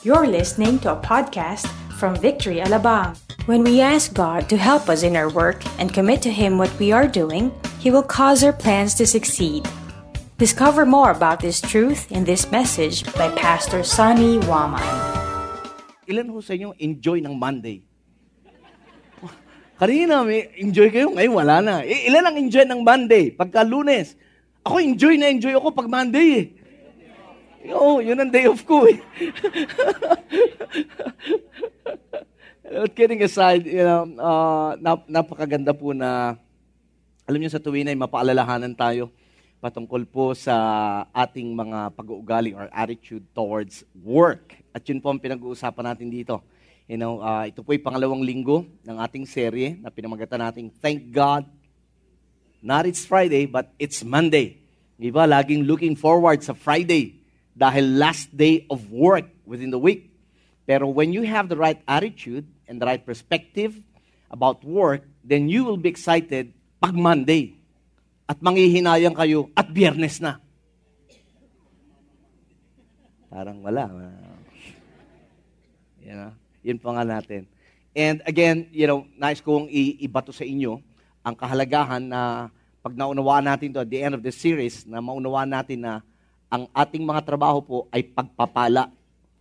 You're listening to a podcast from Victory Alabang. When we ask God to help us in our work and commit to Him what we are doing, He will cause our plans to succeed. Discover more about this truth in this message by Pastor Sonny Waman. Ilan ho sa inyo enjoy ng Monday? Kanina may enjoy kayo, ngayon wala na. Ilan ang enjoy ng Monday? Pagka lunes. Ako enjoy na enjoy ako pag Monday eh. Oo, yun ang day off ko eh. But kidding aside, you know, uh, nap- napakaganda po na, alam niyo sa tuwin ay mapaalalahanan tayo patungkol po sa ating mga pag-uugali or attitude towards work. At yun po ang pinag-uusapan natin dito. You know, uh, ito po ay pangalawang linggo ng ating serye na pinamagatan natin Thank God, not it's Friday, but it's Monday. Di? Laging looking forward sa Friday dahil last day of work within the week. Pero when you have the right attitude and the right perspective about work, then you will be excited pag Monday. At manghihinayang kayo at biyernes na. Parang wala. You know, yun pa nga natin. And again, you know, nais kong ibato sa inyo ang kahalagahan na pag naunawaan natin to at the end of the series, na maunawaan natin na ang ating mga trabaho po ay pagpapala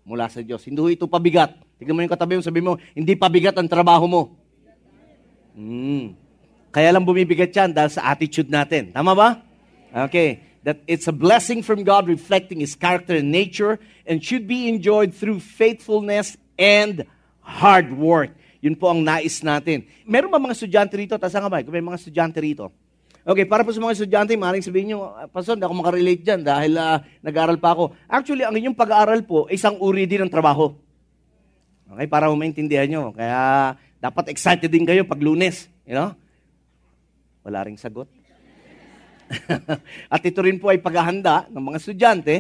mula sa Diyos. Hindi ito pabigat. Tignan mo yung katabi mo, sabi mo, hindi pabigat ang trabaho mo. Hmm. Kaya lang bumibigat yan dahil sa attitude natin. Tama ba? Okay. That it's a blessing from God reflecting His character and nature and should be enjoyed through faithfulness and hard work. Yun po ang nais natin. Meron ba mga estudyante rito? Tasa nga ba? Kung may mga estudyante rito. Okay, para po sa mga estudyante, maaaring sabihin nyo, Pastor, hindi ako makarelate dyan dahil uh, nag-aaral pa ako. Actually, ang inyong pag-aaral po, isang uri din ng trabaho. Okay, para maintindihan nyo. Kaya, dapat excited din kayo pag lunes. You know? Wala ring sagot. At ito rin po ay paghahanda ng mga estudyante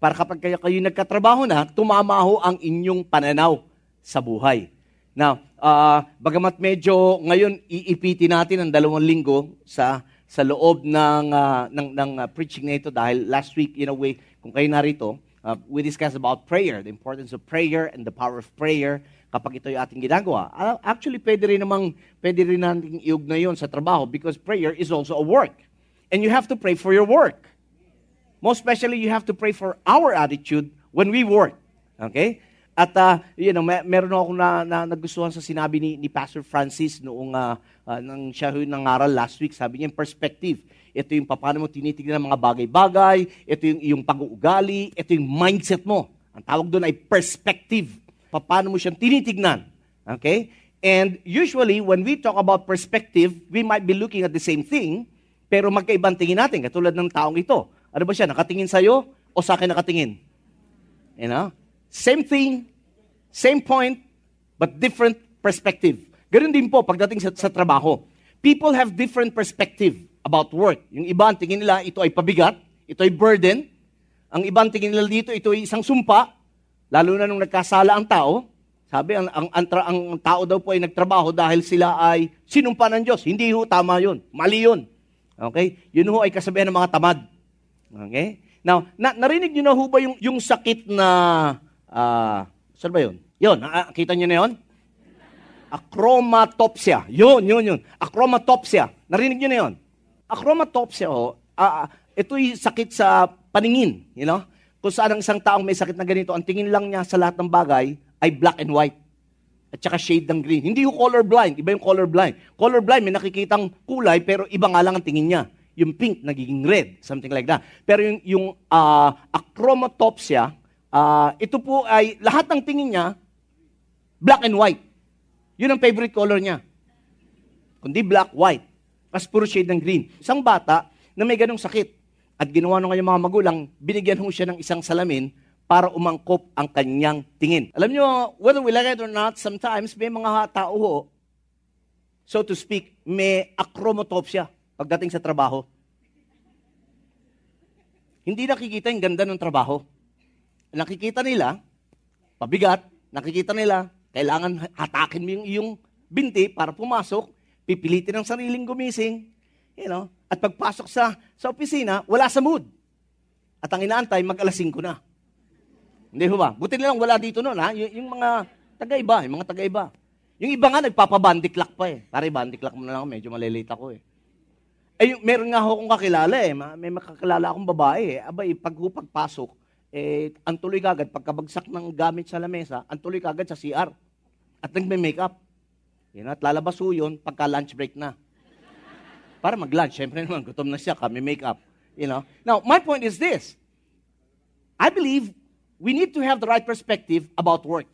para kapag kayo, kayo nagkatrabaho na, tumama ho ang inyong pananaw sa buhay. Now, uh, bagamat medyo ngayon iipiti natin ang dalawang linggo sa sa loob ng uh, ng, ng uh, preaching na ito dahil last week in a way kung kayo narito uh, we discussed about prayer the importance of prayer and the power of prayer kapag ito yung ating ginagawa. Actually pwede rin namang pwede rin nating iugna yon sa trabaho because prayer is also a work. And you have to pray for your work. Most especially you have to pray for our attitude when we work. Okay? At uh, you know, may, meron ako na, na nagustuhan sa sinabi ni, ni Pastor Francis noong uh, uh, nang siya yung nangaral last week. Sabi niya, perspective. Ito yung paano mo tinitignan ng mga bagay-bagay, ito yung iyong pag-uugali, ito yung mindset mo. Ang tawag doon ay perspective. Paano mo siyang tinitignan. Okay? And usually, when we talk about perspective, we might be looking at the same thing, pero magkaibang tingin natin, katulad ng taong ito. Ano ba siya, nakatingin sa'yo o sa akin nakatingin? You know? Same thing, same point, but different perspective. Ganun din po pagdating sa, sa trabaho. People have different perspective about work. Yung iba, tingin nila, ito ay pabigat, ito ay burden. Ang iba, ang tingin nila dito, ito ay isang sumpa. Lalo na nung nagkasala ang tao. Sabi, ang, ang, ang, ang tao daw po ay nagtrabaho dahil sila ay sinumpa ng Diyos. Hindi ho, tama yun. Mali yun. Okay? Yun ho ay kasabihan ng mga tamad. Okay? Now, na, narinig nyo na ho ba yung, yung sakit na uh, saan ba yun? Yun, nakita niyo na yun? Acromatopsia. Yun, yun, yun. Acromatopsia. Narinig niyo na yun? Acromatopsia, oh, uh, ito'y sakit sa paningin, you know? Kung saan ang isang taong may sakit na ganito, ang tingin lang niya sa lahat ng bagay ay black and white. At saka shade ng green. Hindi yung color blind, iba yung color blind. Color blind, may nakikitang kulay, pero iba nga lang ang tingin niya. Yung pink, nagiging red, something like that. Pero yung, yung uh, acromatopsia, Uh, ito po ay, lahat ng tingin niya, black and white. Yun ang favorite color niya. Kundi black, white. Kasi puro shade ng green. Isang bata na may ganong sakit at ginawa ng kanyang mga magulang, binigyan ho siya ng isang salamin para umangkop ang kanyang tingin. Alam niyo, whether we like it or not, sometimes may mga tao ho, so to speak, may acromatopsia pagdating sa trabaho. Hindi nakikita yung ganda ng trabaho nakikita nila, pabigat, nakikita nila, kailangan hatakin mo yung iyong binti para pumasok, pipilitin ang sariling gumising, you know, at pagpasok sa, sa opisina, wala sa mood. At ang inaantay, mag alas 5 na. Hindi ba? Buti nilang wala dito noon, ha? Y- yung mga taga-iba, yung mga taga-iba. Yung iba nga, nagpapabandiklak pa eh. Pare, bandiklak mo na lang medyo malilate ako eh. Eh, meron nga ako kong kakilala eh. May makakilala akong babae eh. Abay, pag pagpasok, eh, ang tuloy kagad, pagkabagsak ng gamit sa lamesa, ang tuloy kagad sa CR. At nagme-makeup. Yan, at lalabas ho yun pagka lunch break na. Para mag-lunch. Siyempre naman, gutom na siya, kami makeup. You know? Now, my point is this. I believe we need to have the right perspective about work.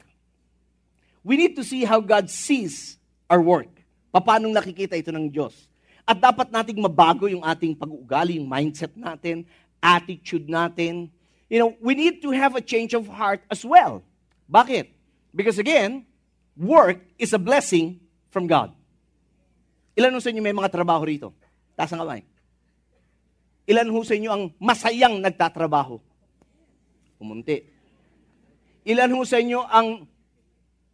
We need to see how God sees our work. Paano nakikita ito ng Diyos. At dapat nating mabago yung ating pag-uugali, yung mindset natin, attitude natin. You know, we need to have a change of heart as well. Bakit? Because again, work is a blessing from God. Ilan sa inyo may mga trabaho rito? Taas ang kamay. Ilan ho sa inyo ang masayang nagtatrabaho? Pumunti. Ilan ho sa inyo ang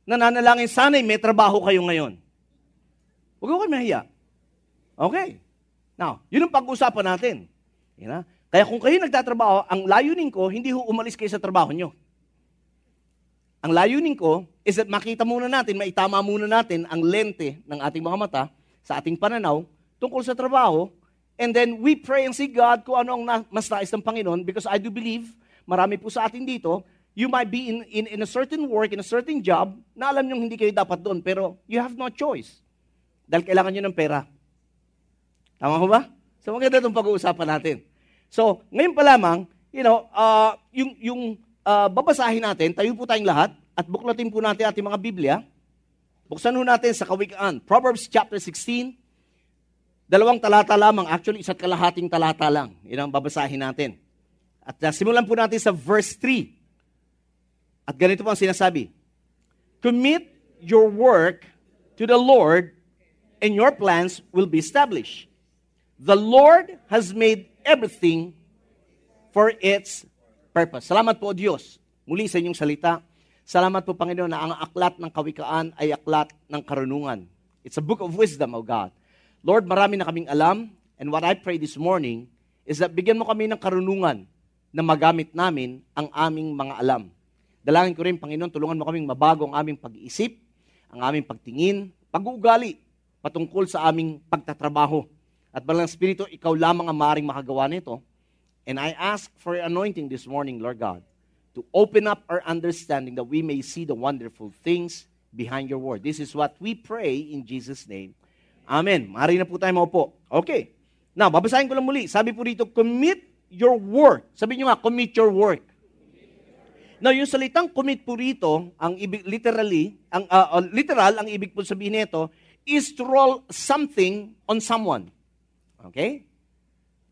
nananalangin, sana'y may trabaho kayo ngayon. Huwag ko kayo mahiya. Okay. Now, yun ang pag-usapan natin. You know? Kaya kung kayo nagtatrabaho, ang layunin ko, hindi ho umalis kayo sa trabaho nyo. Ang layunin ko is that makita muna natin, maitama muna natin ang lente ng ating mga mata sa ating pananaw tungkol sa trabaho. And then we pray and see God kung ano ang mas nais ng Panginoon because I do believe, marami po sa atin dito, you might be in, in, in a certain work, in a certain job, na alam nyo hindi kayo dapat doon, pero you have no choice. Dahil kailangan nyo ng pera. Tama ko ba? So maganda itong pag-uusapan natin. So, ngayon pa lamang, you know, uh, yung, yung uh, babasahin natin, tayo po tayong lahat, at buklatin po natin ating mga Biblia. Buksan po natin sa Kawikaan, Proverbs chapter 16, dalawang talata lamang, actually isa't kalahating talata lang. Yan ang babasahin natin. At uh, simulan po natin sa verse 3. At ganito po ang sinasabi, Commit your work to the Lord and your plans will be established. The Lord has made everything for its purpose. Salamat po, Diyos, muli sa inyong salita. Salamat po, Panginoon, na ang aklat ng kawikaan ay aklat ng karunungan. It's a book of wisdom, O God. Lord, marami na kaming alam, and what I pray this morning is that bigyan mo kami ng karunungan na magamit namin ang aming mga alam. Dalangin ko rin, Panginoon, tulungan mo kaming mabago ang aming pag-iisip, ang aming pagtingin, pag-uugali patungkol sa aming pagtatrabaho. At Balang Espiritu, ikaw lamang ang maaaring makagawa nito. And I ask for your anointing this morning, Lord God, to open up our understanding that we may see the wonderful things behind your word. This is what we pray in Jesus' name. Amen. Maaari na po tayo maupo. Okay. Now, babasahin ko lang muli. Sabi po dito, commit your work. Sabi nyo nga, commit your work. Now, yung salitang commit po rito, ang ibig, literally, ang, uh, literal, ang ibig po sabihin nito, is to roll something on someone. Okay?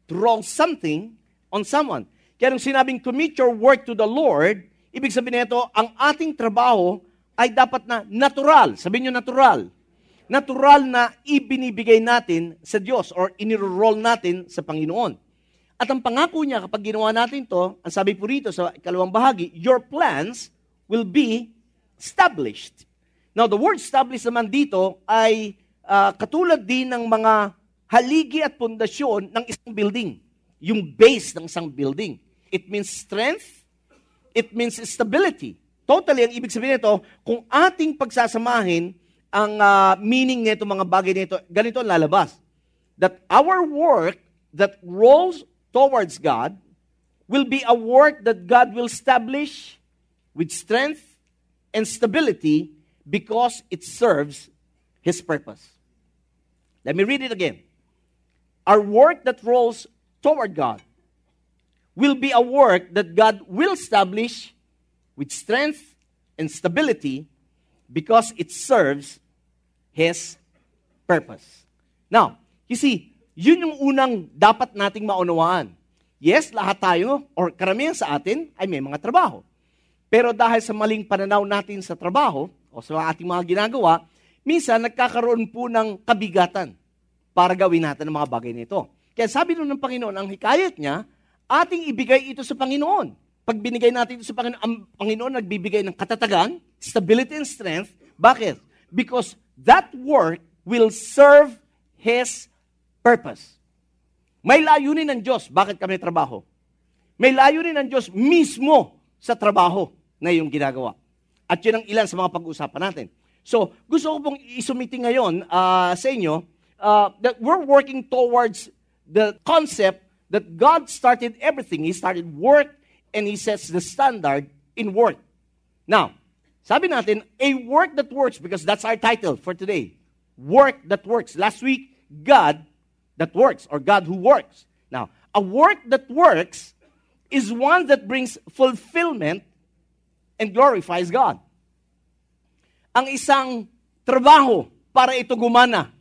To roll something on someone. Kaya nung sinabing commit your work to the Lord, ibig sabihin nito, ang ating trabaho ay dapat na natural. Sabihin nyo natural. Natural na ibinibigay natin sa Diyos or iniro-roll natin sa Panginoon. At ang pangako niya, kapag ginawa natin to, ang sabi po rito sa ikalawang bahagi, your plans will be established. Now, the word established naman dito ay uh, katulad din ng mga haligi at pundasyon ng isang building. Yung base ng isang building. It means strength, it means stability. Totally, ang ibig sabihin nito, kung ating pagsasamahin ang uh, meaning nito, mga bagay nito, ganito ang lalabas. That our work that rolls towards God will be a work that God will establish with strength and stability because it serves His purpose. Let me read it again. Our work that rolls toward God will be a work that God will establish with strength and stability because it serves His purpose. Now, you see, yun yung unang dapat nating maunawaan. Yes, lahat tayo, or karamihan sa atin, ay may mga trabaho. Pero dahil sa maling pananaw natin sa trabaho, o sa ating mga ginagawa, minsan nagkakaroon po ng kabigatan para gawin natin ang mga bagay nito. Kaya sabi nun ng Panginoon, ang hikayat niya, ating ibigay ito sa Panginoon. Pag binigay natin ito sa Panginoon, ang Panginoon nagbibigay ng katatagan, stability and strength. Bakit? Because that work will serve His purpose. May layunin ng Diyos. Bakit kami trabaho? May layunin ng Diyos mismo sa trabaho. na iyong ginagawa. At yun ang ilan sa mga pag-uusapan natin. So, gusto ko pong isumiti ngayon uh, sa inyo uh, that we're working towards the concept that God started everything. He started work and He sets the standard in work. Now, sabi natin, a work that works because that's our title for today. Work that works. Last week, God that works or God who works. Now, a work that works is one that brings fulfillment and glorifies God. Ang isang trabaho para ito gumana,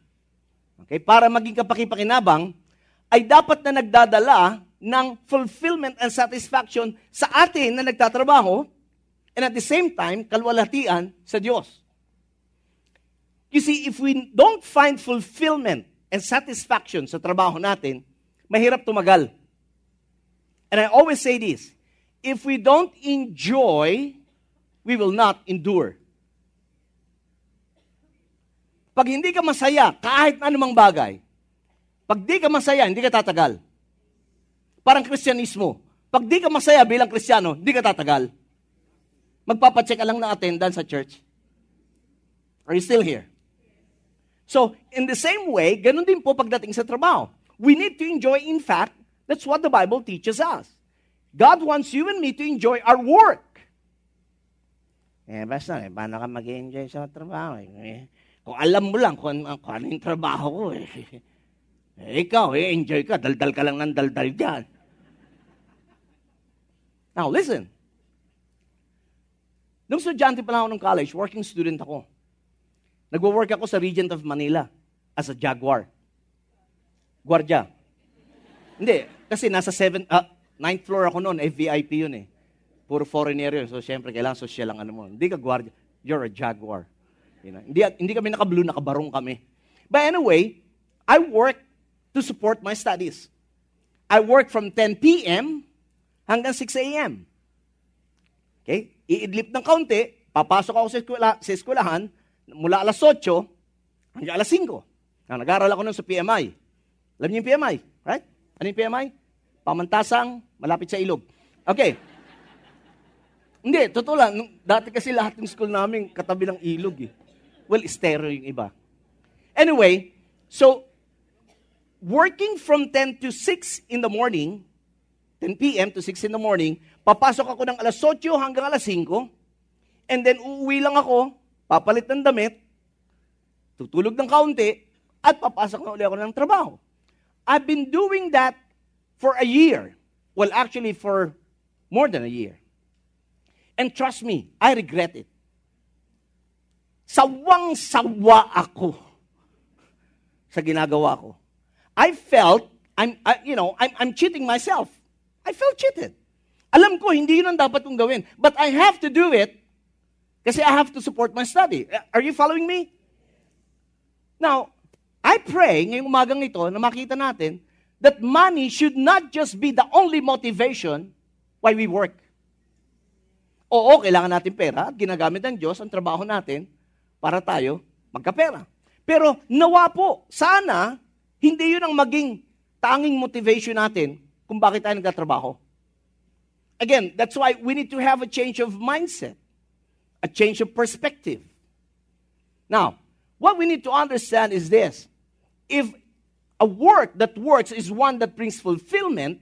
okay, para maging kapakipakinabang, ay dapat na nagdadala ng fulfillment and satisfaction sa atin na nagtatrabaho and at the same time, kalwalhatian sa Diyos. You see, if we don't find fulfillment and satisfaction sa trabaho natin, mahirap tumagal. And I always say this, if we don't enjoy, we will not endure. Pag hindi ka masaya, kahit anumang bagay, pag di ka masaya, hindi ka tatagal. Parang kristyanismo. Pag di ka masaya bilang kristyano, hindi ka tatagal. Magpapacheck ka lang ng attendance sa church. Are you still here? So, in the same way, ganun din po pagdating sa trabaho. We need to enjoy, in fact, That's what the Bible teaches us. God wants you and me to enjoy our work. Eh, basta, eh, paano ka mag-enjoy sa trabaho? Eh, kung alam mo lang kung, kung ano yung trabaho ko, eh, eh ikaw, eh, enjoy ka, daldal ka lang ng daldal dyan. Now, listen. Nung estudyante pa ako ng college, working student ako. Nagwo-work ako sa Regent of Manila as a Jaguar. Guardia. Hindi, kasi nasa 7, uh, 9th floor ako noon, eh, VIP yun eh. Puro foreigner yun. So, syempre, kailangan social lang ano mo. Hindi ka guardia. You're a jaguar. You know? hindi, hindi kami naka-blue, nakabarong kami. But anyway, I work to support my studies. I work from 10 p.m. hanggang 6 a.m. Okay? Iidlip ng kaunti, papasok ako sa, eskwela, sa eskwelahan mula alas 8 hanggang alas 5. Na, nag-aaral ako nun sa PMI. Alam niyo yung PMI, right? Ano yung PMI? Pamantasang, malapit sa ilog. Okay. Hindi, totoo lang. Nung, dati kasi lahat ng school namin katabi ng ilog eh. Well, estero yung iba. Anyway, so, working from 10 to 6 in the morning, 10 p.m. to 6 in the morning, papasok ako ng alas 8 hanggang alas 5, and then uuwi lang ako, papalit ng damit, tutulog ng kaunti, at papasok na uli ako ng trabaho. I've been doing that for a year. Well, actually, for more than a year. And trust me, I regret it. Sawang-sawa ako sa ginagawa ko. I felt, I'm, I, you know, I'm, I'm cheating myself. I felt cheated. Alam ko, hindi yun ang dapat kong gawin. But I have to do it kasi I have to support my study. Are you following me? Now, I pray ngayong umagang ito na makita natin that money should not just be the only motivation why we work. Oo, kailangan natin pera at ginagamit ng Diyos ang trabaho natin para tayo magkapera. Pero nawa po, sana hindi yun ang maging tanging motivation natin kung bakit tayo nagtatrabaho. Again, that's why we need to have a change of mindset, a change of perspective. Now, what we need to understand is this if a work that works is one that brings fulfillment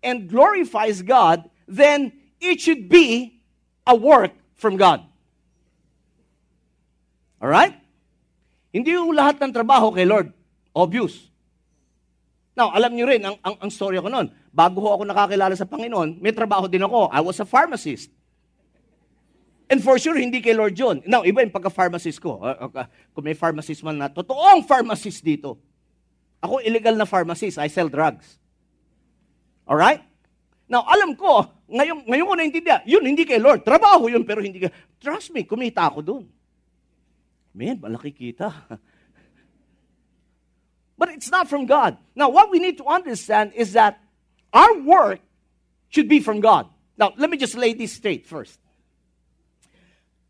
and glorifies God, then it should be a work from God. All right? Hindi yung lahat ng trabaho kay Lord. Obvious. Now, alam niyo rin, ang, ang, ang story ko noon, bago ako nakakilala sa Panginoon, may trabaho din ako. I was a pharmacist. And for sure, hindi kay Lord John. Now, iba yung pagka-pharmacist ko. Uh, uh, kung may pharmacist man na, totoong pharmacist dito. Ako, illegal na pharmacist. I sell drugs. Alright? Now, alam ko, ngayon, ngayon ko naintindihan, yun, hindi kay Lord. Trabaho yun, pero hindi kay... Trust me, kumita ako dun. Man, malaki kita. But it's not from God. Now, what we need to understand is that our work should be from God. Now, let me just lay this straight first.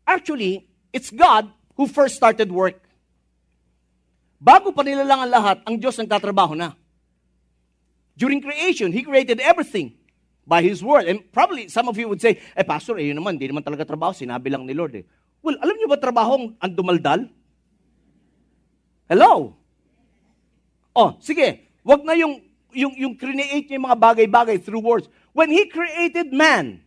Actually, it's God who first started work. Bago pa nila lang ang lahat, ang Diyos nagtatrabaho na. During creation, He created everything. by His Word. And probably some of you would say, eh Pastor, eh yun naman, hindi naman talaga trabaho, sinabi lang ni Lord eh. Well, alam niyo ba trabaho ang dumaldal? Hello? Oh, sige. Wag na yung, yung, yung create niya yung mga bagay-bagay through words. When He created man,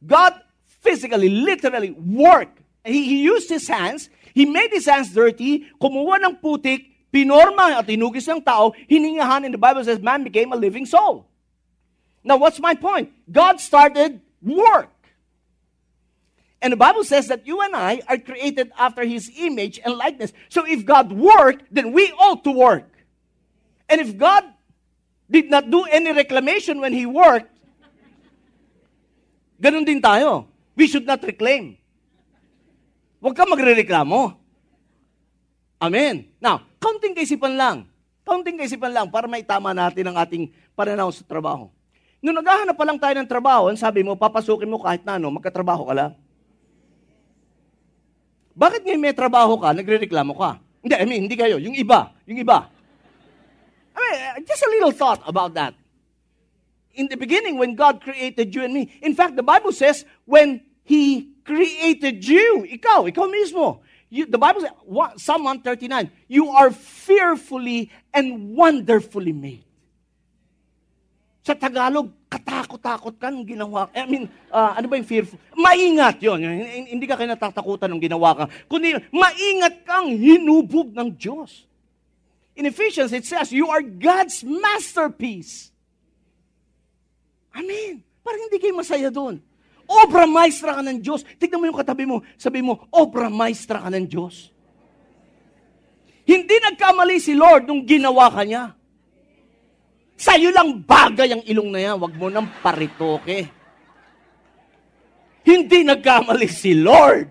God physically, literally worked. He, he used His hands. He made His hands dirty. Kumuha ng putik, pinorma at inugis ng tao, hiningahan, and the Bible says man became a living soul. Now, what's my point? God started work. And the Bible says that you and I are created after His image and likeness. So if God worked, then we ought to work. And if God did not do any reclamation when He worked, ganun din tayo. We should not reclaim. Huwag ka magre-reklamo. Amen. Now, kaunting kaisipan lang. Kaunting kaisipan lang para maitama natin ang ating pananaw sa trabaho. Nung naghahanap pa lang tayo ng trabaho, sabi mo, papasukin mo kahit na ano, magkatrabaho ka lang. Bakit ngayon may trabaho ka, nagre-reklamo ka? Hindi, I mean, hindi kayo. Yung iba. Yung iba. I mean, just a little thought about that. In the beginning, when God created you and me, in fact, the Bible says, when He created you, ikaw, ikaw mismo, you, the Bible says, Psalm 139, you are fearfully and wonderfully made. Sa Tagalog, katakot-takot ka nung ginawa. I mean, uh, ano ba yung fearful? Maingat yon. Hindi ka kinatatakutan nung ginawa ka. Kundi, maingat kang hinubog ng Diyos. In Ephesians, it says, you are God's masterpiece. Amen. Parang hindi kayo masaya doon. Obra maestra ka ng Diyos. Tignan mo yung katabi mo. Sabi mo, obra maestra ka ng Diyos. Hindi nagkamali si Lord nung ginawa ka niya. Sa'yo lang bagay ang ilong na yan. Huwag mo nang paritoke. Hindi nagkamali si Lord.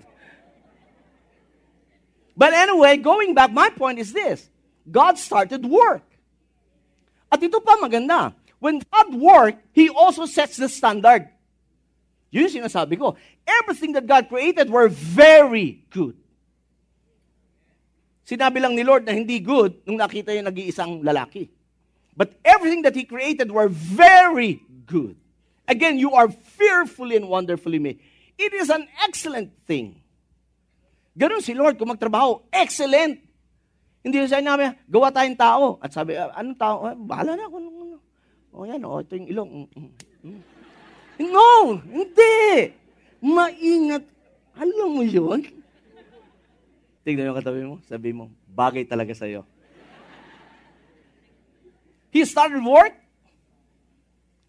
But anyway, going back, my point is this. God started work. At ito pa maganda. When God worked, He also sets the standard. Yun yung sinasabi ko. Everything that God created were very good. Sinabi lang ni Lord na hindi good nung nakita yung nag-iisang lalaki. But everything that He created were very good. Again, you are fearfully and wonderfully made. It is an excellent thing. Ganun si Lord kung magtrabaho. Excellent! Hindi sa namin, gawa tayong tao. At sabi, ah, anong tao? Ah, bahala na ako. Ano. O yan, o, ito yung ilong. Mm, mm, mm. No! Hindi! Maingat. Alam mo yun? Tingnan yung katabi mo. Sabi mo, bagay talaga sa'yo. He started work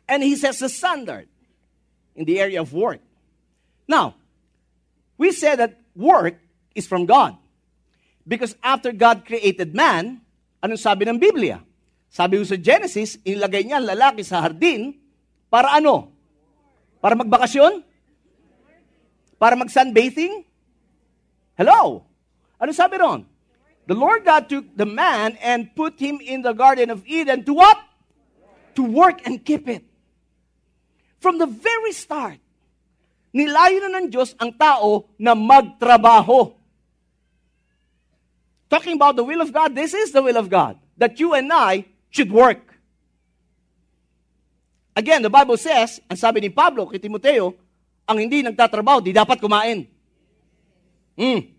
and he sets the standard in the area of work. Now, we said that work is from God. Because after God created man, anong sabi ng Biblia? Sabi sa Genesis, inilagay niya ang lalaki sa hardin para ano? Para magbakasyon? Para mag-sunbathing? Hello? Ano sabi ron? The Lord God took the man and put him in the Garden of Eden to what? To work and keep it. From the very start, nilayo na ng Diyos ang tao na magtrabaho. Talking about the will of God, this is the will of God. That you and I should work. Again, the Bible says, ang sabi ni Pablo kay Timoteo, ang hindi nagtatrabaho, di dapat kumain. Hmm.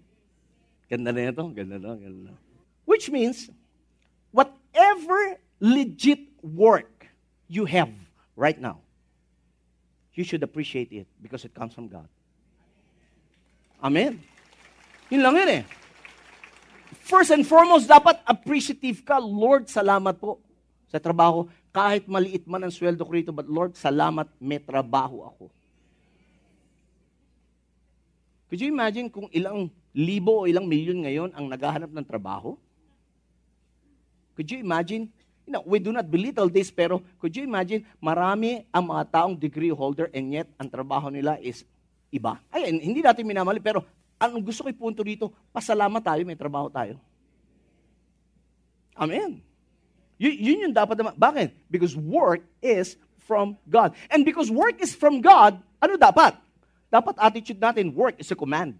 Ganda na ito. Ganda na, ganda na. Which means, whatever legit work you have right now, you should appreciate it because it comes from God. Amen. Yun lang yun eh. First and foremost, dapat appreciative ka. Lord, salamat po sa trabaho. Kahit maliit man ang sweldo ko rito, but Lord, salamat, may trabaho ako. Could you imagine kung ilang libo o ilang milyon ngayon ang naghahanap ng trabaho? Could you imagine? You know, we do not belittle this, pero could you imagine, marami ang mga taong degree holder and yet ang trabaho nila is iba. Ay, hindi natin minamali, pero ang gusto ko ipunto dito, pasalamat tayo, may trabaho tayo. Amen. Y- yun yung dapat naman. Bakit? Because work is from God. And because work is from God, ano dapat? Dapat attitude natin, work is a command.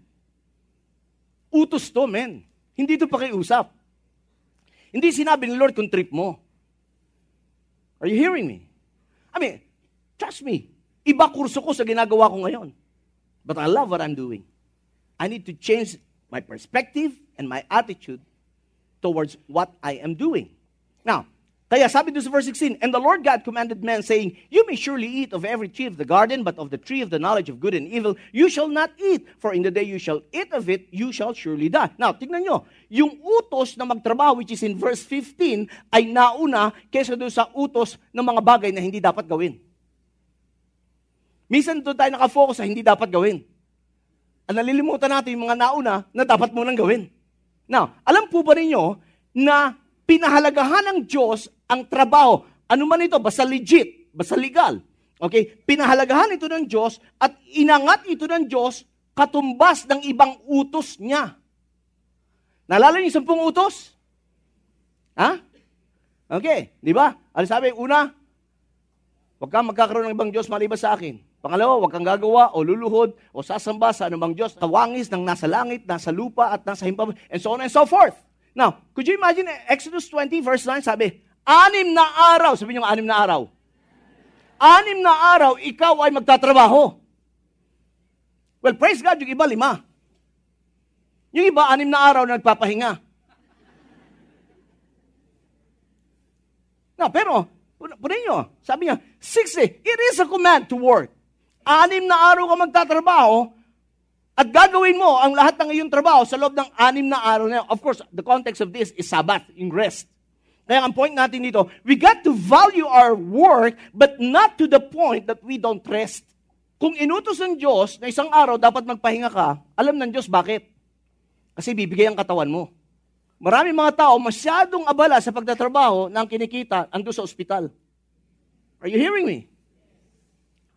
Utos to, men. Hindi to pakiusap. Hindi sinabi ni Lord kung trip mo. Are you hearing me? I mean, Trust me, iba kurso ko sa ginagawa ko ngayon. But I love what I'm doing. I need to change my perspective and my attitude towards what I am doing. Now, kaya sabi doon sa verse 16, And the Lord God commanded man, saying, You may surely eat of every tree of the garden, but of the tree of the knowledge of good and evil, you shall not eat, for in the day you shall eat of it, you shall surely die. Now, tignan nyo, yung utos na magtrabaho, which is in verse 15, ay nauna kaysa doon sa utos ng mga bagay na hindi dapat gawin. Minsan doon tayo nakafocus sa hindi dapat gawin. Ang nalilimutan natin yung mga nauna na dapat munang gawin. Now, alam po ba ninyo na pinahalagahan ng Diyos ang trabaho. Ano man ito, basta legit, basta legal. Okay? Pinahalagahan ito ng Diyos at inangat ito ng Diyos katumbas ng ibang utos niya. Naalala niyo sampung utos? Ha? Okay, di ba? Ano sabi? Una, huwag kang magkakaroon ng ibang Diyos maliban sa akin. Pangalawa, huwag kang gagawa o luluhod o sasamba sa anumang Diyos, tawangis ng nasa langit, nasa lupa at nasa himpapawid, and so on and so forth. Now, could you imagine Exodus 20 verse 9 sabi, anim na araw, sabi niyo anim na araw. Anim na araw, ikaw ay magtatrabaho. Well, praise God, yung iba lima. Yung iba, anim na araw na nagpapahinga. No, pero, punin nyo, sabi niya, 60, it is a command to work. Anim na araw ka magtatrabaho, at gagawin mo ang lahat ng iyong trabaho sa loob ng anim na araw na Of course, the context of this is Sabbath, yung rest. Kaya ang point natin dito, we got to value our work, but not to the point that we don't rest. Kung inutos ng Diyos na isang araw dapat magpahinga ka, alam ng Diyos bakit? Kasi bibigay ang katawan mo. Marami mga tao masyadong abala sa pagtatrabaho na ang kinikita ando sa ospital. Are you hearing me?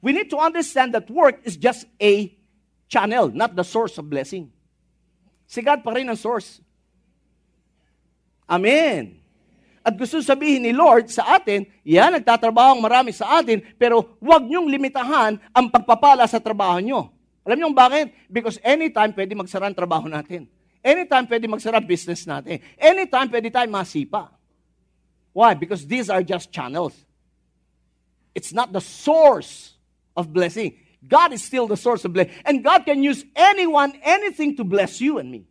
We need to understand that work is just a channel, not the source of blessing. Si God pa rin ang source. Amen. At gusto sabihin ni Lord sa atin, yan, nagtatrabaho ang marami sa atin, pero huwag niyong limitahan ang pagpapala sa trabaho niyo. Alam niyo bakit? Because anytime pwede magsara ang trabaho natin. Anytime pwede magsara business natin. Anytime pwede tayo masipa. Why? Because these are just channels. It's not the source of blessing. God is still the source of blessing. And God can use anyone, anything to bless you and me.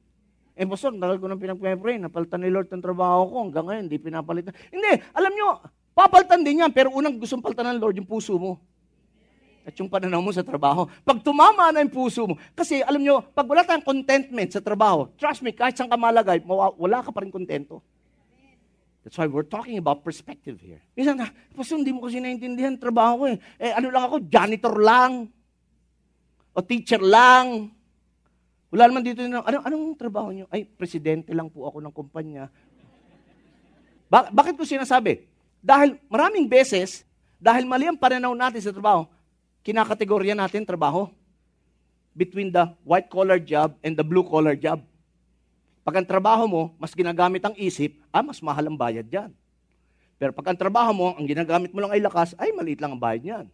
Eh, Pastor, tagal ko nang pinag-pray, napalitan ni Lord ng trabaho ko, hanggang ngayon, hindi pinapalitan. Hindi, alam nyo, papalitan din yan, pero unang gustong palitan ng Lord yung puso mo. At yung pananaw mo sa trabaho. Pag tumama na yung puso mo, kasi alam nyo, pag wala tayong contentment sa trabaho, trust me, kahit saan ka malagay, wala ka pa rin kontento. That's why we're talking about perspective here. Minsan Pastor, hindi mo kasi naintindihan trabaho ko eh. Eh, ano lang ako, janitor lang o teacher lang. Wala naman dito, ano, anong trabaho nyo? Ay, presidente lang po ako ng kumpanya. Ba- bakit ko sinasabi? Dahil maraming beses, dahil mali ang pananaw natin sa trabaho, kinakategorya natin trabaho between the white-collar job and the blue-collar job. Pag ang trabaho mo, mas ginagamit ang isip, ah, mas mahal ang bayad dyan. Pero pag ang trabaho mo, ang ginagamit mo lang ay lakas, ay maliit lang ang bayad niyan.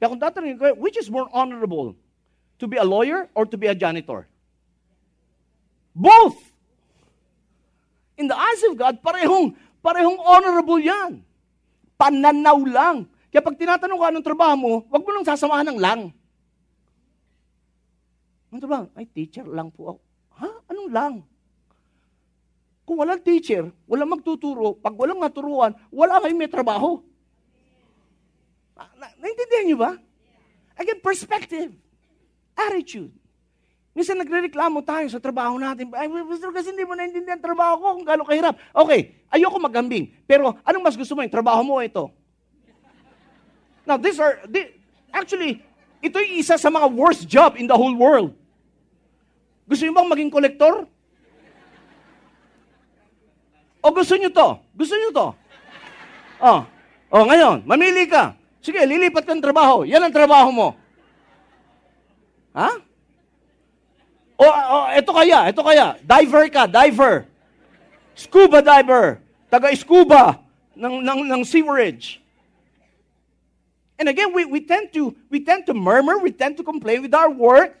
Kaya kung tatanungin ko, which is more honorable? To be a lawyer or to be a janitor? Both! In the eyes of God, parehong, parehong honorable yan. Pananaw lang. Kaya pag tinatanong ka anong trabaho mo, wag mo nang sasamahan ng lang. Ano ba? Ay, teacher lang po ako. Ha? Anong lang? Kung walang teacher, walang magtuturo, pag walang naturuan, wala kayong may trabaho. Na, naintindihan niyo ba? Again, perspective. Attitude. Minsan nagre-reklamo tayo sa trabaho natin. Ay, Pastor, kasi hindi mo naintindihan trabaho ko kung gaano kahirap. Okay, ayoko magambing. Pero anong mas gusto mo? Yung trabaho mo ito. Now, these are, they, actually, ito yung isa sa mga worst job in the whole world. Gusto niyo bang maging kolektor? O gusto niyo to? Gusto niyo to? Oh, oh ngayon, mamili ka. Sige, lilipat kang trabaho. Yan ang trabaho mo. Ha? O, o ito kaya, ito kaya. Diver ka, diver. Scuba diver. Taga-scuba ng, ng, ng sewerage. And again, we, we, tend to, we tend to murmur, we tend to complain with our work.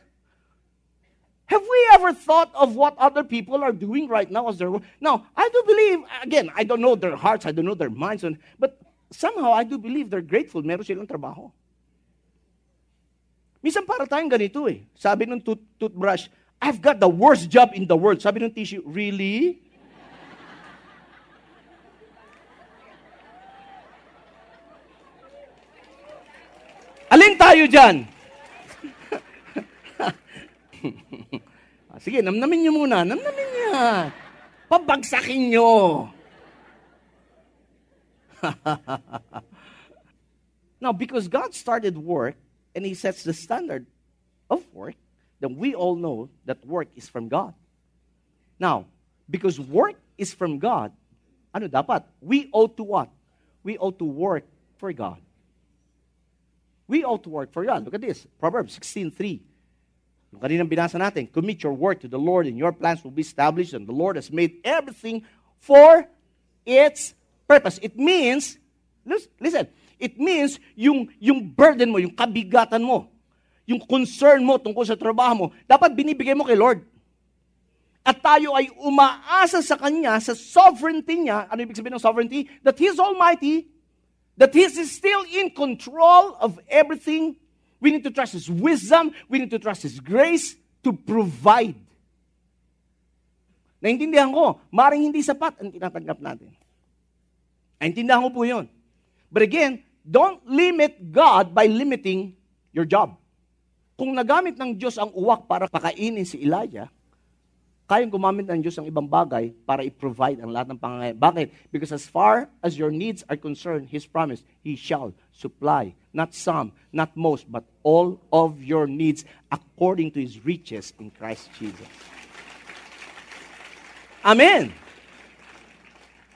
Have we ever thought of what other people are doing right now as their work? Now, I do believe, again, I don't know their hearts, I don't know their minds, but somehow I do believe they're grateful. Meron silang trabaho. Minsan para tayong ganito eh. Sabi ng tooth- toothbrush, I've got the worst job in the world. Sabi ng tissue, really? Alin tayo dyan? Sige, namnamin niyo muna. Namnamin niya. Pabagsakin niyo. now, because God started work and He sets the standard of work, then we all know that work is from God. Now, because work is from God, ano dapat? We ought to what? We ought to work for God. We ought to work for God. Look at this. Proverbs 16.3. Yung kaninang binasa natin, commit your work to the Lord and your plans will be established and the Lord has made everything for its purpose. It means, lis- listen, it means yung, yung burden mo, yung kabigatan mo, yung concern mo tungkol sa trabaho mo, dapat binibigay mo kay Lord. At tayo ay umaasa sa Kanya, sa sovereignty niya. Ano ibig sabihin ng sovereignty? That He's Almighty, that He is still in control of everything. We need to trust His wisdom. We need to trust His grace to provide. Naintindihan ko, maring hindi sapat ang tinatanggap natin. Naintindihan ko po yun. But again, don't limit God by limiting your job. Kung nagamit ng Diyos ang uwak para pakainin si Elijah, kayang gumamit ng Diyos ang ibang bagay para i-provide ang lahat ng pangangailangan. Bakit? Because as far as your needs are concerned, His promise, He shall supply, not some, not most, but all of your needs according to His riches in Christ Jesus. Amen.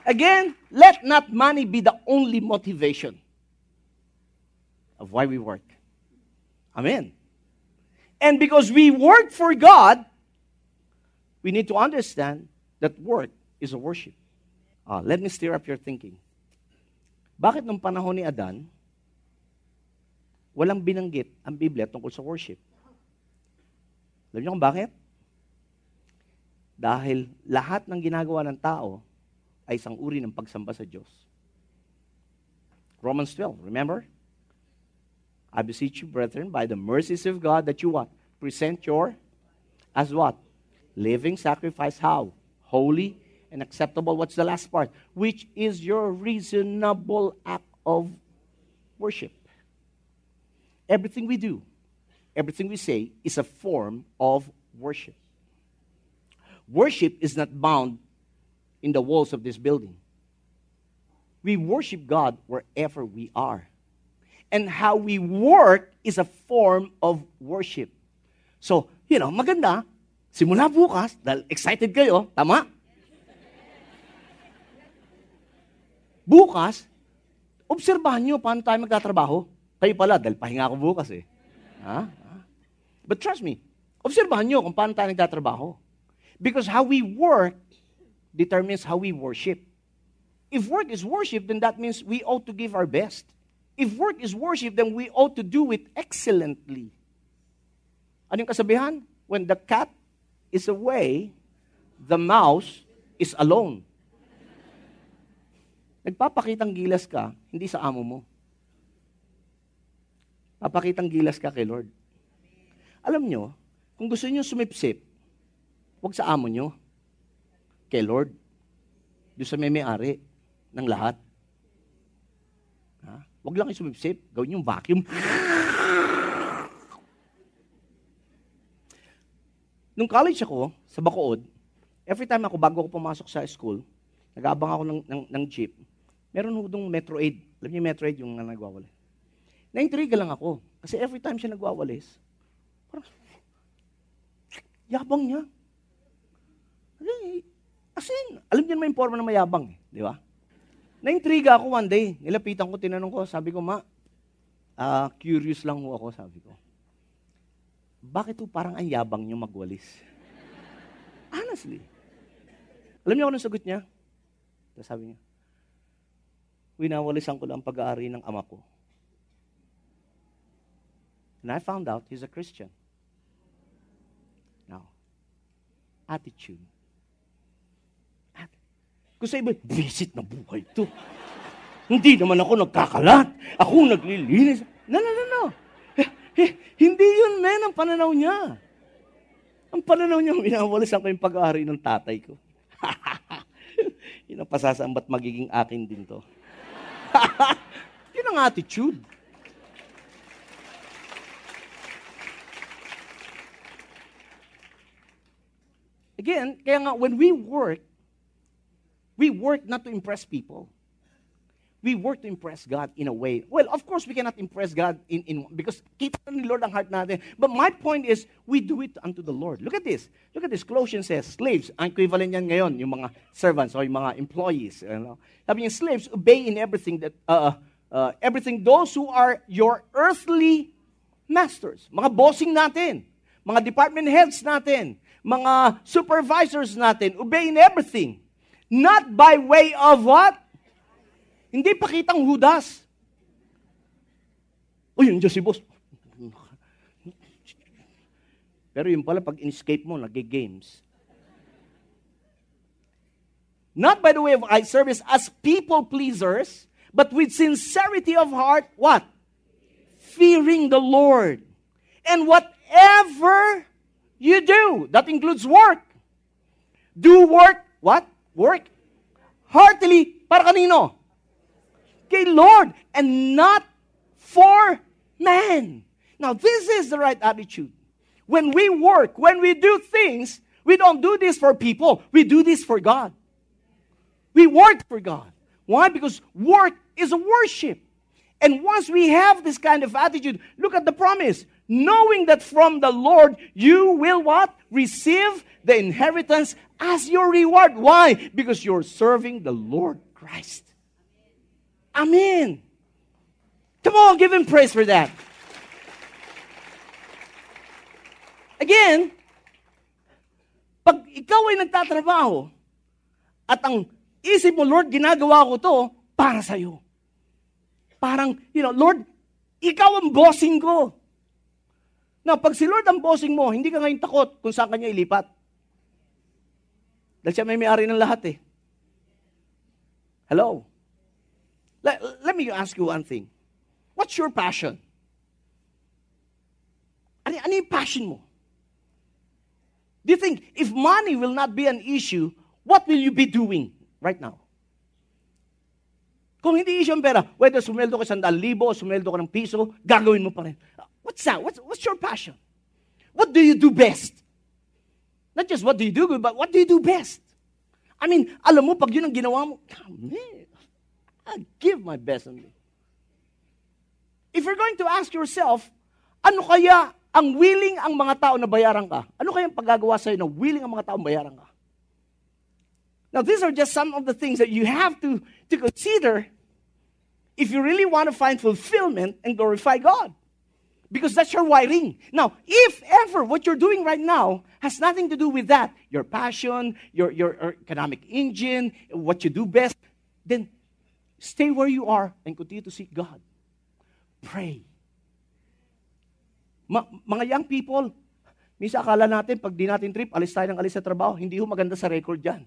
Again, let not money be the only motivation of why we work. Amen. And because we work for God, we need to understand that work is a worship. Ah, let me stir up your thinking. Bakit nung panahon ni Adan, walang binanggit ang Biblia tungkol sa worship? Alam niyo kung bakit? Dahil lahat ng ginagawa ng tao ay isang uri ng pagsamba sa Diyos. Romans 12, remember? I beseech you, brethren, by the mercies of God, that you what? Present your, as what? Living sacrifice, how? Holy and acceptable. What's the last part? Which is your reasonable act of worship. Everything we do, everything we say is a form of worship. Worship is not bound in the walls of this building. We worship God wherever we are. And how we work is a form of worship. So, you know, maganda, simula bukas, dahil excited kayo, tama? Bukas, obserbahan nyo paano tayo magtatrabaho. Kayo pala, dahil pahinga ako bukas eh. Ha? But trust me, obserbahan nyo kung paano tayo nagtatrabaho. Because how we work determines how we worship. If work is worship, then that means we ought to give our best. If work is worship, then we ought to do it excellently. Ano yung kasabihan? When the cat is away, the mouse is alone. Nagpapakitang gilas ka, hindi sa amo mo. Papakitang gilas ka kay Lord. Alam nyo, kung gusto nyo sumipsip, huwag sa amo nyo. Kay Lord. Doon sa may-may-ari ng lahat. Huwag lang kayo sumipsip. Gawin yung vacuum. Nung college ako, sa Bacood, every time ako, bago ako pumasok sa school, nag-aabang ako ng, ng, ng jeep, meron ho Metro Aid. Alam niyo Metro Aid, yung uh, nagwawalis. Na-intriga lang ako. Kasi every time siya nagwawalis, parang, yabang niya. As in, alam niyo naman yung forma na mayabang eh. Di ba? Na-intriga ako one day. Nilapitan ko, tinanong ko, sabi ko, ma, ah, curious lang ho ako, sabi ko. Bakit ho parang ang yabang niyo magwalis? Honestly. Alam niyo ako nung sagot niya? Tapos sabi niya, winawalisan ko lang pag-aari ng ama ko. And I found out he's a Christian. Now, attitude. Kung sa iba, visit na buhay to. Hindi naman ako nagkakalat. Ako naglilinis. No, no, no, no. Hindi yun, men, ang pananaw niya. Ang pananaw niya, minawalisan ko yung pag-aari ng tatay ko. yun ang pasasambat magiging akin din to. yun ang attitude. Again, kaya nga, when we work, we work not to impress people we work to impress God in a way. Well, of course, we cannot impress God in, in because kita ni Lord ang heart natin. But my point is, we do it unto the Lord. Look at this. Look at this. Colossians says, slaves, ang equivalent yan ngayon, yung mga servants or yung mga employees. You know? Sabi niya, slaves, obey in everything that, uh, uh, everything those who are your earthly masters. Mga bossing natin. Mga department heads natin. Mga supervisors natin. Obey in everything. Not by way of what? Hindi pakitang hudas. O yun, si boss. Pero yun pala, pag in-escape mo, nag-games. Not by the way of eye service as people pleasers, but with sincerity of heart, what? Fearing the Lord. And whatever you do, that includes work. Do work, what? Work. Heartily, para kanino? kay Lord and not for man. Now, this is the right attitude. When we work, when we do things, we don't do this for people, we do this for God. We work for God. Why? Because work is a worship. And once we have this kind of attitude, look at the promise. Knowing that from the Lord you will what? Receive the inheritance as your reward. Why? Because you're serving the Lord Christ. Amen. Come on, give him praise for that. Again, pag ikaw ay nagtatrabaho at ang isip mo, Lord, ginagawa ko to para sa iyo. Parang, you know, Lord, ikaw ang bossing ko. Now, pag si Lord ang bossing mo, hindi ka ngayon takot kung saan kanya ilipat. Dahil siya may may-ari ng lahat eh. Hello? Let, let me ask you one thing. What's your passion? Ano, ano yung passion mo? Do you think if money will not be an issue, what will you be doing right now? Kung hindi issue ang pera, whether sumweldo ka sandal libo, sumweldo ka ng piso, gagawin mo pa rin. What's that? What's, what's your passion? What do you do best? Not just what do you do good, but what do you do best? I mean, alam mo, pag yun ang ginawa mo, man, I give my best on me. If you're going to ask yourself, ano kaya ang willing ang mga tao na bayaran ka? Ano kaya ang paggagawa sa'yo na willing ang mga tao na bayaran ka? Now, these are just some of the things that you have to, to consider if you really want to find fulfillment and glorify God. Because that's your wiring. Now, if ever what you're doing right now has nothing to do with that, your passion, your, your economic engine, what you do best, then Stay where you are and continue to seek God. Pray. Ma- mga young people, minsan akala natin, pag di natin trip, alis tayo ng alis sa trabaho. Hindi ho maganda sa record yan.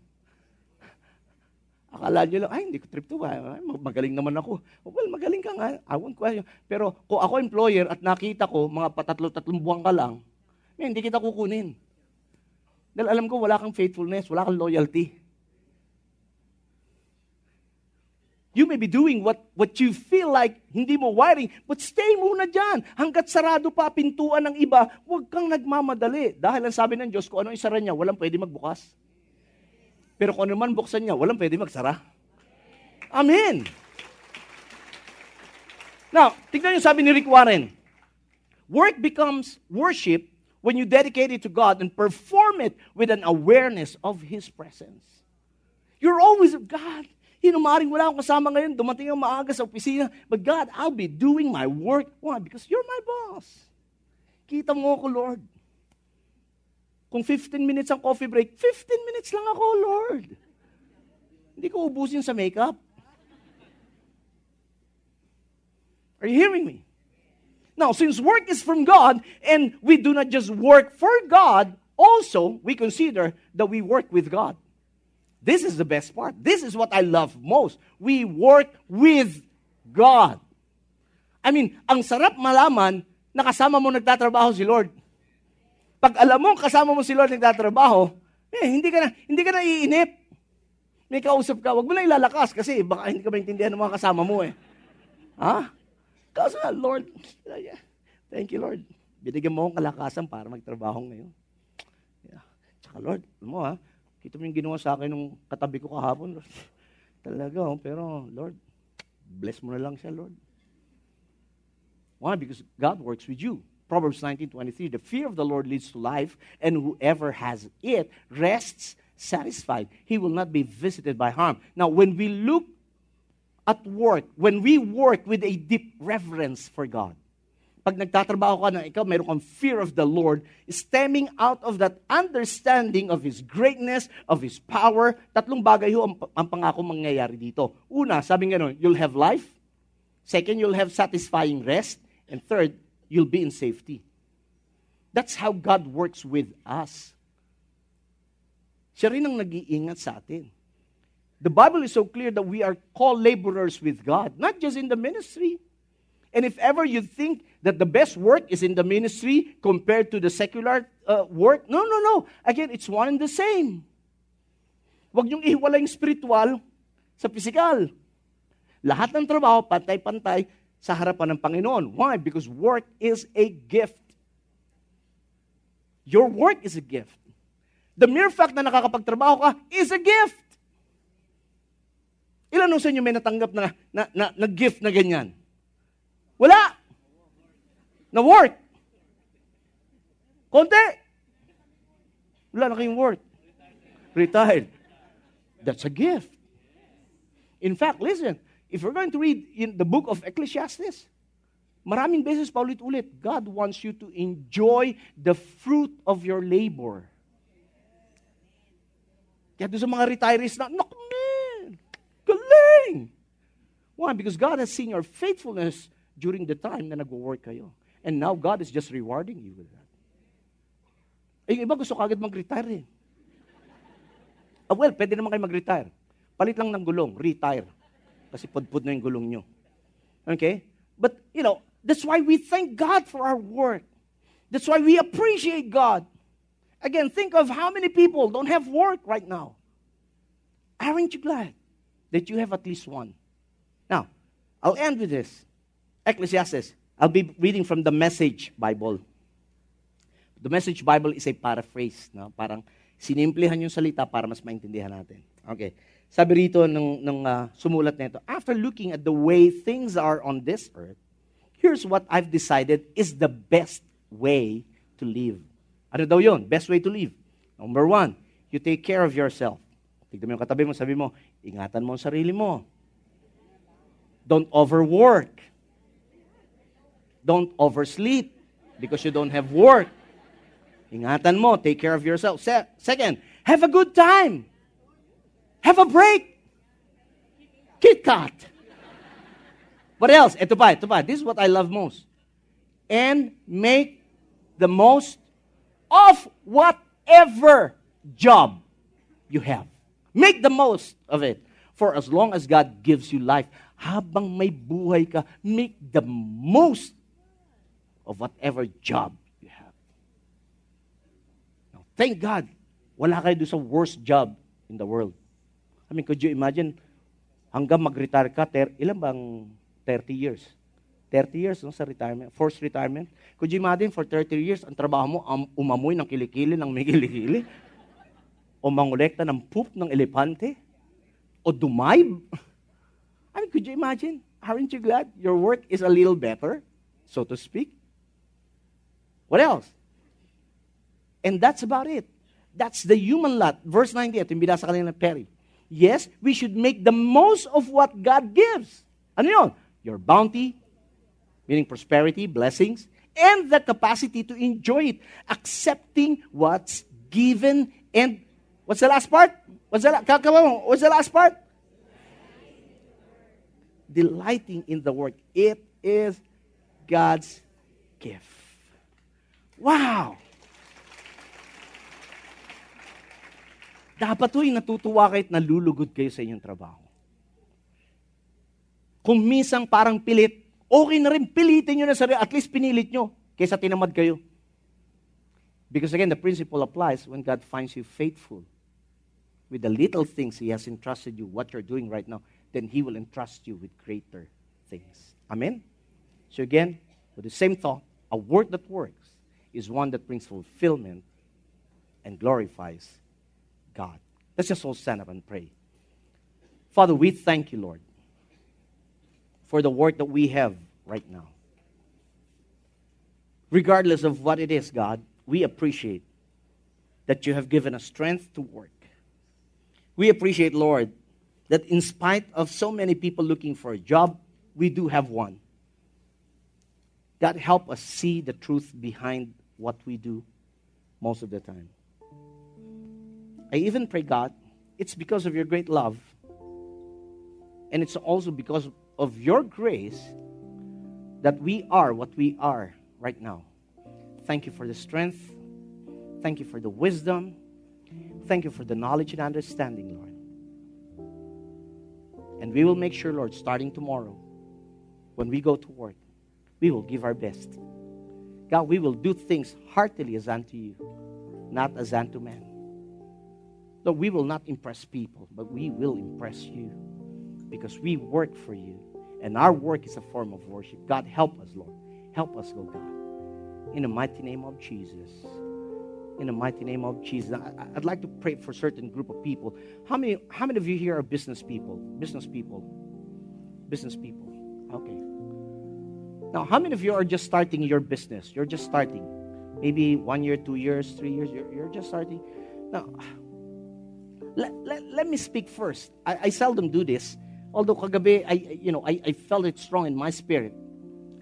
Akala nyo lang, ay, hindi ko trip to. Ay, magaling naman ako. Well, magaling ka nga. I won't question. Pero kung ako employer at nakita ko, mga patatlo-tatlong buwan ka lang, eh, hindi kita kukunin. Dahil alam ko, wala kang faithfulness, wala kang loyalty. You may be doing what, what you feel like hindi mo wiring, but stay muna dyan. Hanggat sarado pa pintuan ng iba, huwag kang nagmamadali. Dahil ang sabi ng Diyos, kung ano isara niya, walang pwede magbukas. Pero kung ano man buksan niya, walang pwede magsara. Amen. Now, tignan niyo sabi ni Rick Warren. Work becomes worship when you dedicate it to God and perform it with an awareness of His presence. You're always, God, Hinumaring wala akong kasama ngayon, dumating ang maaga sa opisina. But God, I'll be doing my work. Why? Because you're my boss. Kita mo ako, Lord. Kung 15 minutes ang coffee break, 15 minutes lang ako, Lord. Hindi ko ubusin sa makeup. Are you hearing me? Now, since work is from God, and we do not just work for God, also we consider that we work with God. This is the best part. This is what I love most. We work with God. I mean, ang sarap malaman na kasama mo nagtatrabaho si Lord. Pag alam mo kasama mo si Lord nagtatrabaho, eh, hindi ka na, hindi ka na iinip. May kausap ka, wag mo na ilalakas kasi baka hindi ka maintindihan ng mga kasama mo eh. Ha? Kasi Lord, thank you Lord. Binigyan mo akong kalakasan para magtrabaho ngayon. Yeah. Tsaka Lord, alam mo ha, kita mo yung ginawa sa akin nung katabi ko kahapon. Lord. Talaga, oh, pero Lord, bless mo na lang siya, Lord. Why? Because God works with you. Proverbs 19:23, the fear of the Lord leads to life, and whoever has it rests satisfied. He will not be visited by harm. Now, when we look at work, when we work with a deep reverence for God, pag nagtatrabaho ka na ikaw, mayroon kang fear of the Lord, stemming out of that understanding of His greatness, of His power, tatlong bagay ho ang, ang pangako mangyayari dito. Una, sabi nga nun, you'll have life. Second, you'll have satisfying rest. And third, you'll be in safety. That's how God works with us. Siya rin ang nag-iingat sa atin. The Bible is so clear that we are called laborers with God, not just in the ministry. And if ever you think that the best work is in the ministry compared to the secular uh, work, no, no, no. Again, it's one and the same. Huwag niyong ihiwala yung spiritual sa physical. Lahat ng trabaho, pantay-pantay, sa harapan ng Panginoon. Why? Because work is a gift. Your work is a gift. The mere fact na nakakapagtrabaho ka is a gift. Ilan sa inyo may natanggap na, na, na, na gift na ganyan? Wala. Na work. Konti. Wala na kayong work. Retired. That's a gift. In fact, listen, if we're going to read in the book of Ecclesiastes, maraming beses paulit-ulit, God wants you to enjoy the fruit of your labor. Kaya doon sa mga retirees na, naku man, galing! Why? Because God has seen your faithfulness during the time na nag-work kayo. And now God is just rewarding you with that. Eh, yung iba gusto kagad mag-retire eh. Ah, well, pwede naman kayo mag-retire. Palit lang ng gulong, retire. Kasi pudpud na yung gulong nyo. Okay? But, you know, that's why we thank God for our work. That's why we appreciate God. Again, think of how many people don't have work right now. Aren't you glad that you have at least one? Now, I'll end with this. Ecclesiastes. I'll be reading from the Message Bible. The Message Bible is a paraphrase. No? Parang sinimplihan yung salita para mas maintindihan natin. Okay. Sabi rito nung, nung uh, sumulat nito, after looking at the way things are on this earth, here's what I've decided is the best way to live. Ano daw yun? Best way to live. Number one, you take care of yourself. Tignan mo yung katabi mo, sabi mo, ingatan mo ang sarili mo. Don't overwork. Don't oversleep because you don't have work. Ingatan mo, take care of yourself. Se- second, have a good time. Have a break. Kit Kat. What else? Ito pa, ito pa. This is what I love most. And make the most of whatever job you have. Make the most of it. For as long as God gives you life, habang may buhay ka, make the most of whatever job you have. Now, thank God, wala kayo doon sa worst job in the world. I mean, could you imagine, hanggang mag-retire ka, ter, ilan bang 30 years? 30 years no, sa retirement, forced retirement. Could you imagine, for 30 years, ang trabaho mo, um, umamoy ng kilikili, ng may kilikili? O mangolekta ng poop ng elepante? O dumayb? I mean, could you imagine? Aren't you glad your work is a little better, so to speak? What else? And that's about it. That's the human lot. Verse 98, yung binasa kanina Perry. Yes, we should make the most of what God gives. Ano yun? Your bounty, meaning prosperity, blessings, and the capacity to enjoy it. Accepting what's given and what's the last part? What's the, la- what's the last part? Delighting in the work. It is God's gift. Wow! Dapat ho'y natutuwa kayo at nalulugod kayo sa inyong trabaho. Kung misang parang pilit, okay na rin pilitin nyo na sarili. At least pinilit nyo kaysa tinamad kayo. Because again, the principle applies when God finds you faithful with the little things He has entrusted you, what you're doing right now, then He will entrust you with greater things. Amen? So again, with the same thought, a word that works is one that brings fulfillment and glorifies God. Let's just all stand up and pray. Father, we thank you, Lord, for the work that we have right now. Regardless of what it is, God, we appreciate that you have given us strength to work. We appreciate, Lord, that in spite of so many people looking for a job, we do have one. God, help us see the truth behind what we do most of the time. I even pray, God, it's because of your great love. And it's also because of your grace that we are what we are right now. Thank you for the strength. Thank you for the wisdom. Thank you for the knowledge and understanding, Lord. And we will make sure, Lord, starting tomorrow, when we go to work, we will give our best. God, we will do things heartily as unto you, not as unto man. Lord, we will not impress people, but we will impress you because we work for you. And our work is a form of worship. God, help us, Lord. Help us, Lord God. In the mighty name of Jesus. In the mighty name of Jesus. I, would like to pray for a certain group of people. How many, how many of you here are business people? Business people. Business people. Okay. Now, how many of you are just starting your business? You're just starting. Maybe one year, two years, three years, you're, you're just starting. Now, let, let, let me speak first. I, I seldom do this. Although kagabi, I, you know, I, I felt it strong in my spirit.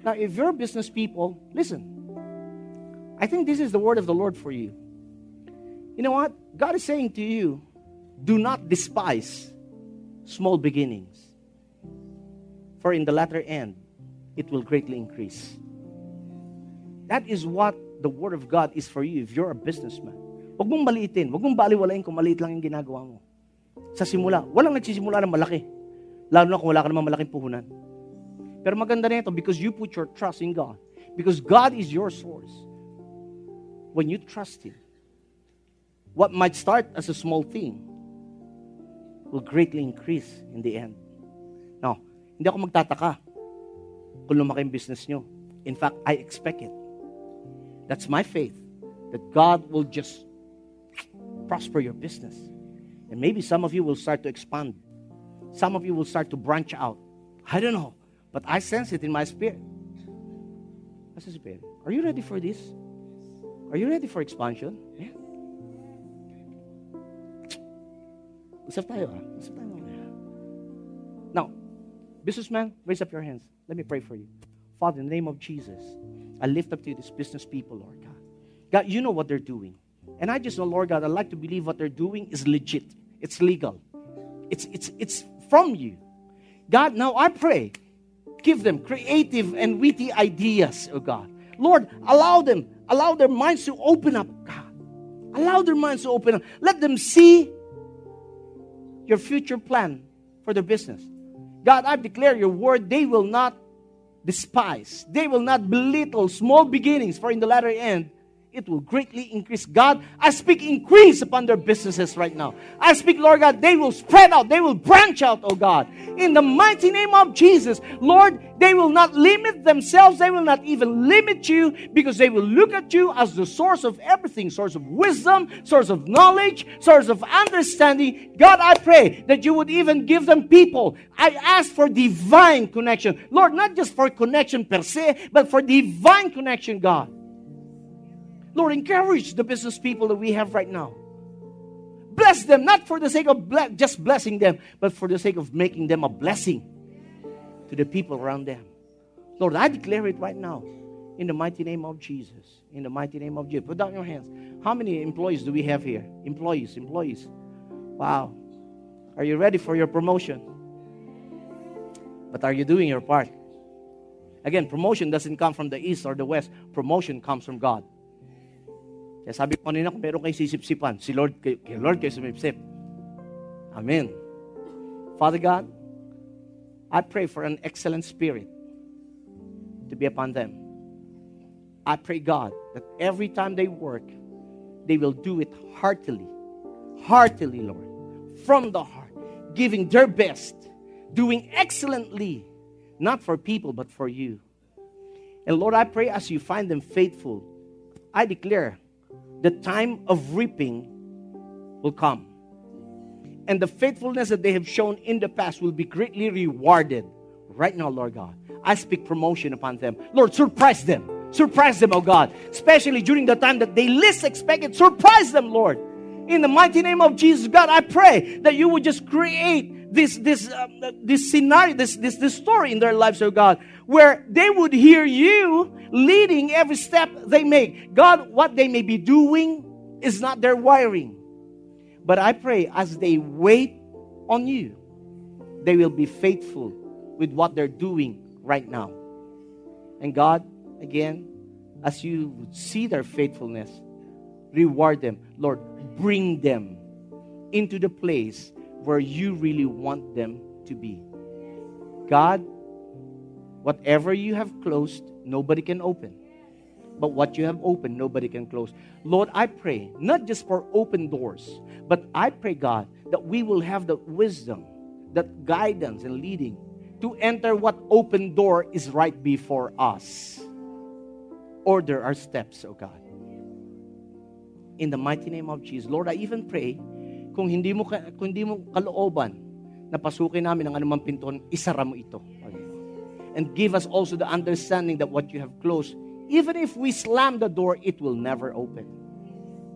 Now, if you're business people, listen. I think this is the word of the Lord for you. You know what? God is saying to you, do not despise small beginnings. For in the latter end, it will greatly increase. That is what the Word of God is for you if you're a businessman. Huwag mong maliitin. Huwag mong baliwalain kung maliit lang yung ginagawa mo. Sa simula, walang nagsisimula ng malaki. Lalo na kung wala ka namang malaking puhunan. Pero maganda na ito because you put your trust in God. Because God is your source. When you trust Him, what might start as a small thing will greatly increase in the end. Now, hindi ako magtataka kung lumaki ang business nyo. In fact, I expect it. That's my faith that God will just prosper your business. And maybe some of you will start to expand. Some of you will start to branch out. I don't know, but I sense it in my spirit. The spirit? Are you ready for this? Are you ready for expansion? Yeah. Ah. Now, businessman, raise up your hands. Let me pray for you. Father, in the name of Jesus, I lift up to you these business people, Lord God. God, you know what they're doing. And I just know, Lord God, I like to believe what they're doing is legit. It's legal. It's, it's, it's from you. God, now I pray, give them creative and witty ideas, oh God. Lord, allow them, allow their minds to open up, God. Allow their minds to open up. Let them see your future plan for their business. God, I declare your word, they will not despise, they will not belittle small beginnings, for in the latter end, it will greatly increase. God, I speak increase upon their businesses right now. I speak, Lord God, they will spread out, they will branch out, oh God. In the mighty name of Jesus, Lord, they will not limit themselves, they will not even limit you because they will look at you as the source of everything source of wisdom, source of knowledge, source of understanding. God, I pray that you would even give them people. I ask for divine connection. Lord, not just for connection per se, but for divine connection, God. Lord, encourage the business people that we have right now. Bless them, not for the sake of ble- just blessing them, but for the sake of making them a blessing to the people around them. Lord, I declare it right now in the mighty name of Jesus. In the mighty name of Jesus. Put down your hands. How many employees do we have here? Employees, employees. Wow. Are you ready for your promotion? But are you doing your part? Again, promotion doesn't come from the east or the west, promotion comes from God. Kaya sabi ko kanina, kung meron kayo sisip-sipan, si Lord, kay, kay Lord kayo sumipsip. Amen. Father God, I pray for an excellent spirit to be upon them. I pray, God, that every time they work, they will do it heartily. Heartily, Lord. From the heart. Giving their best. Doing excellently. Not for people, but for you. And Lord, I pray as you find them faithful, I declare the time of reaping will come. And the faithfulness that they have shown in the past will be greatly rewarded right now, Lord God. I speak promotion upon them. Lord, surprise them. Surprise them, oh God. Especially during the time that they least expect it. Surprise them, Lord. In the mighty name of Jesus, God, I pray that you would just create this this um, this scenario, this this this story in their lives, oh God, where they would hear you leading every step they make. God, what they may be doing is not their wiring. But I pray as they wait on you, they will be faithful with what they're doing right now. And God, again, as you see their faithfulness, reward them. Lord, bring them into the place where you really want them to be. God, whatever you have closed, nobody can open. But what you have opened, nobody can close. Lord, I pray, not just for open doors, but I pray, God, that we will have the wisdom, that guidance and leading to enter what open door is right before us. Order our steps, O God. In the mighty name of Jesus. Lord, I even pray, kung hindi mo, kung hindi mo kalooban na pasukin namin ang anumang pintuan, isara mo ito. And give us also the understanding that what you have closed, even if we slam the door, it will never open.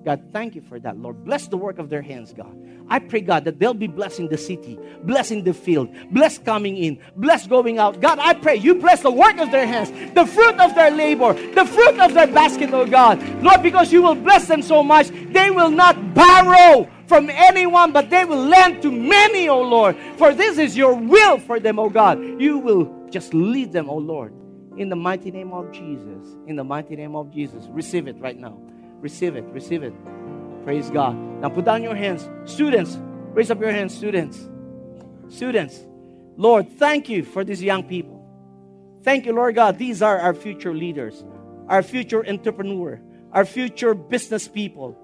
God, thank you for that, Lord. Bless the work of their hands, God. I pray, God, that they'll be blessing the city, blessing the field, bless coming in, bless going out. God, I pray you bless the work of their hands, the fruit of their labor, the fruit of their basket, oh God. Lord, because you will bless them so much, they will not borrow from anyone, but they will lend to many, oh Lord. For this is your will for them, oh God. You will just lead them, oh Lord. In the mighty name of Jesus. In the mighty name of Jesus. Receive it right now. Receive it. Receive it. Praise God. Now put down your hands. Students, raise up your hands, students. Students, Lord, thank you for these young people. Thank you, Lord God. These are our future leaders, our future entrepreneur, our future business people,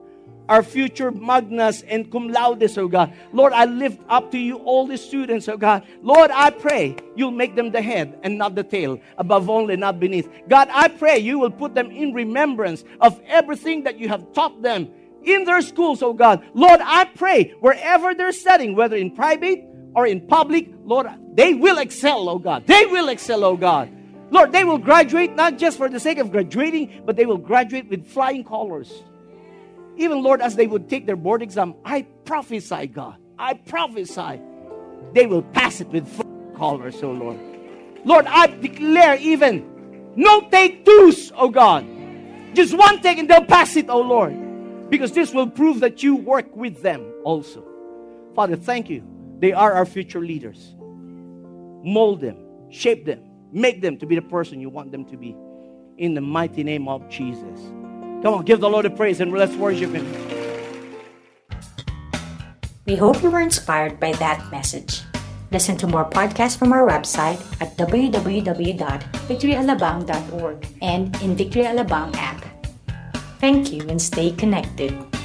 our future magnas and cum laudes, oh God. Lord, I lift up to you all the students, oh God. Lord, I pray you'll make them the head and not the tail, above only, not beneath. God, I pray you will put them in remembrance of everything that you have taught them in their schools, oh God. Lord, I pray wherever they're studying, whether in private or in public, Lord, they will excel, oh God. They will excel, oh God. Lord, they will graduate not just for the sake of graduating, but they will graduate with flying colors. Even, Lord, as they would take their board exam, I prophesy, God, I prophesy, they will pass it with full colors, oh Lord. Lord, I declare even no take twos, oh God. Just one take and they'll pass it, oh Lord. Because this will prove that you work with them also. Father, thank you. They are our future leaders. Mold them, shape them, make them to be the person you want them to be. In the mighty name of Jesus. Come on, give the Lord a praise and let's worship Him. We hope you were inspired by that message. Listen to more podcasts from our website at www.victoryalabang.org and in Victory Alabang app. Thank you and stay connected.